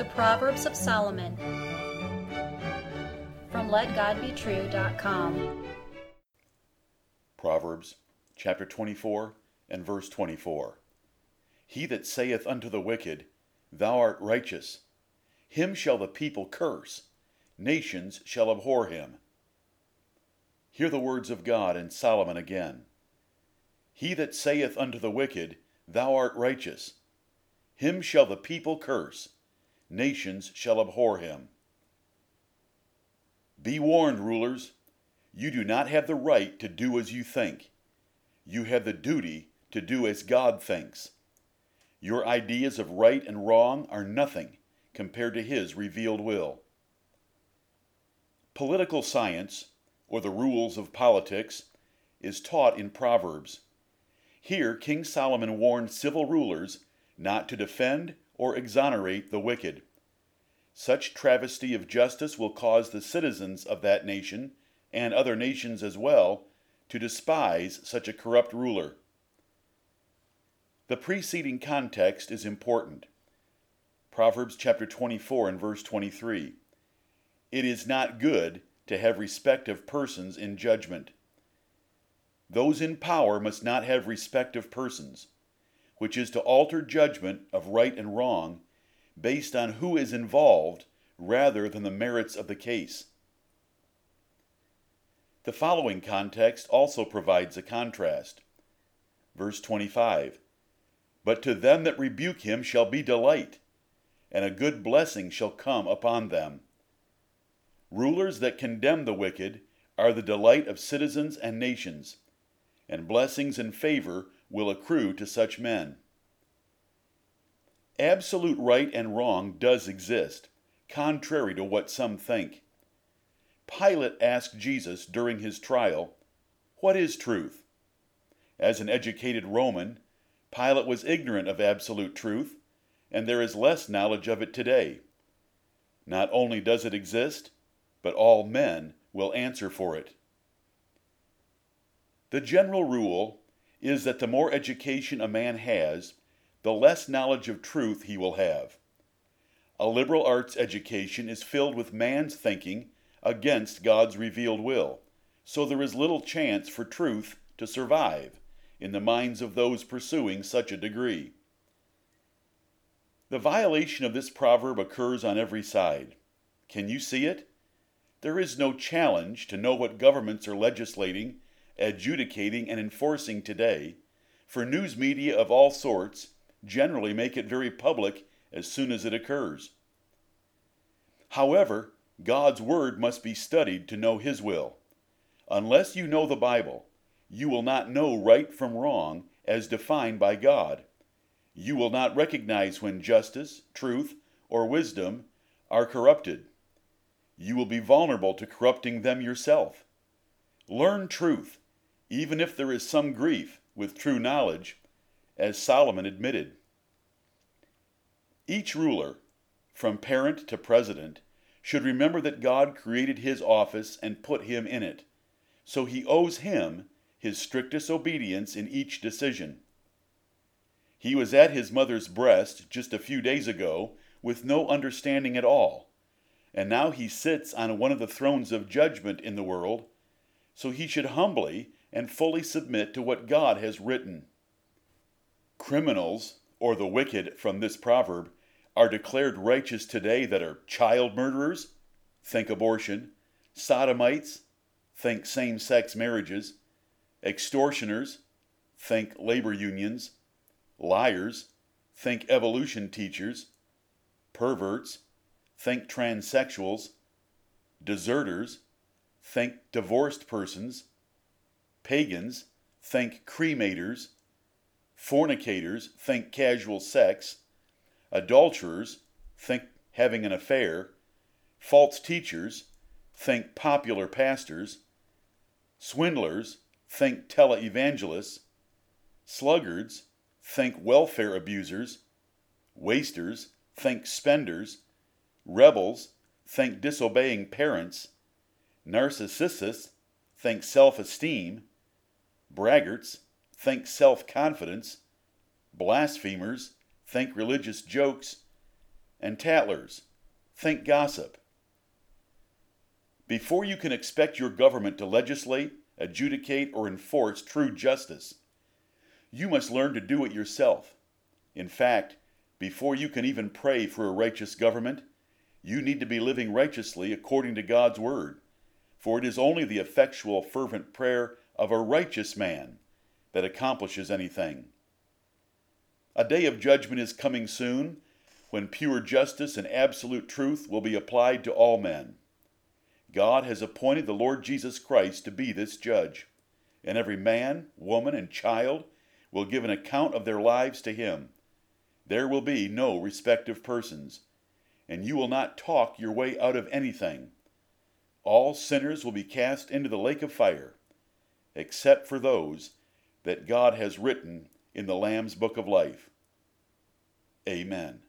The Proverbs of Solomon from LetGodBetrue.com. Proverbs chapter 24 and verse 24. He that saith unto the wicked, Thou art righteous, him shall the people curse, nations shall abhor him. Hear the words of God and Solomon again. He that saith unto the wicked, Thou art righteous, him shall the people curse, nations shall abhor him. Be warned, rulers. You do not have the right to do as you think. You have the duty to do as God thinks. Your ideas of right and wrong are nothing compared to His revealed will. Political science, or the rules of politics, is taught in Proverbs. Here, King Solomon warned civil rulers not to defend or exonerate the wicked. Such travesty of justice will cause the citizens of that nation, and other nations as well, to despise such a corrupt ruler. The preceding context is important. Proverbs chapter 24 and verse 23. It is not good to have respect of persons in judgment. Those in power must not have respect of persons, which is to alter judgment of right and wrong based on who is involved rather than the merits of the case. The following context also provides a contrast. Verse 25 But to them that rebuke him shall be delight, and a good blessing shall come upon them. Rulers that condemn the wicked are the delight of citizens and nations, and blessings and favor will accrue to such men. Absolute right and wrong does exist, contrary to what some think. Pilate asked Jesus during his trial, What is truth? As an educated Roman, Pilate was ignorant of absolute truth, and there is less knowledge of it today. Not only does it exist, but all men will answer for it. The general rule is that the more education a man has, the less knowledge of truth he will have. A liberal arts education is filled with man's thinking against God's revealed will, so there is little chance for truth to survive in the minds of those pursuing such a degree. The violation of this proverb occurs on every side. Can you see it? There is no challenge to know what governments are legislating, adjudicating, and enforcing today, for news media of all sorts generally make it very public as soon as it occurs. However, God's Word must be studied to know His will. Unless you know the Bible, you will not know right from wrong as defined by God. You will not recognize when justice, truth, or wisdom are corrupted. You will be vulnerable to corrupting them yourself. Learn truth, even if there is some grief, with true knowledge, as Solomon admitted. Each ruler, from parent to president, should remember that God created his office and put him in it, so he owes him his strictest obedience in each decision. He was at his mother's breast just a few days ago with no understanding at all, and now he sits on one of the thrones of judgment in the world, so he should humbly and fully submit to what God has written. Criminals, or the wicked from this proverb, are declared righteous today that are child murderers, think abortion, sodomites, think same sex marriages, extortioners, think labor unions, liars, think evolution teachers, perverts, think transsexuals, deserters, think divorced persons, pagans, think cremators, fornicators, think casual sex, adulterers, think having an affair, false teachers, think popular pastors, swindlers, think televangelists, sluggards, think welfare abusers, wasters, think spenders, rebels, think disobeying parents, narcissists, think self esteem, braggarts, think self confidence, blasphemers, think religious jokes, and tattlers. Think gossip. Before you can expect your government to legislate, adjudicate, or enforce true justice, you must learn to do it yourself. In fact, before you can even pray for a righteous government, you need to be living righteously according to God's word. For it is only the effectual, fervent prayer of a righteous man that accomplishes anything. A day of judgment is coming soon when pure justice and absolute truth will be applied to all men. God has appointed the Lord Jesus Christ to be this judge, and every man, woman, and child will give an account of their lives to him. There will be no respect of persons, and you will not talk your way out of anything. All sinners will be cast into the lake of fire, except for those that God has written in the Lamb's book of life. Amen.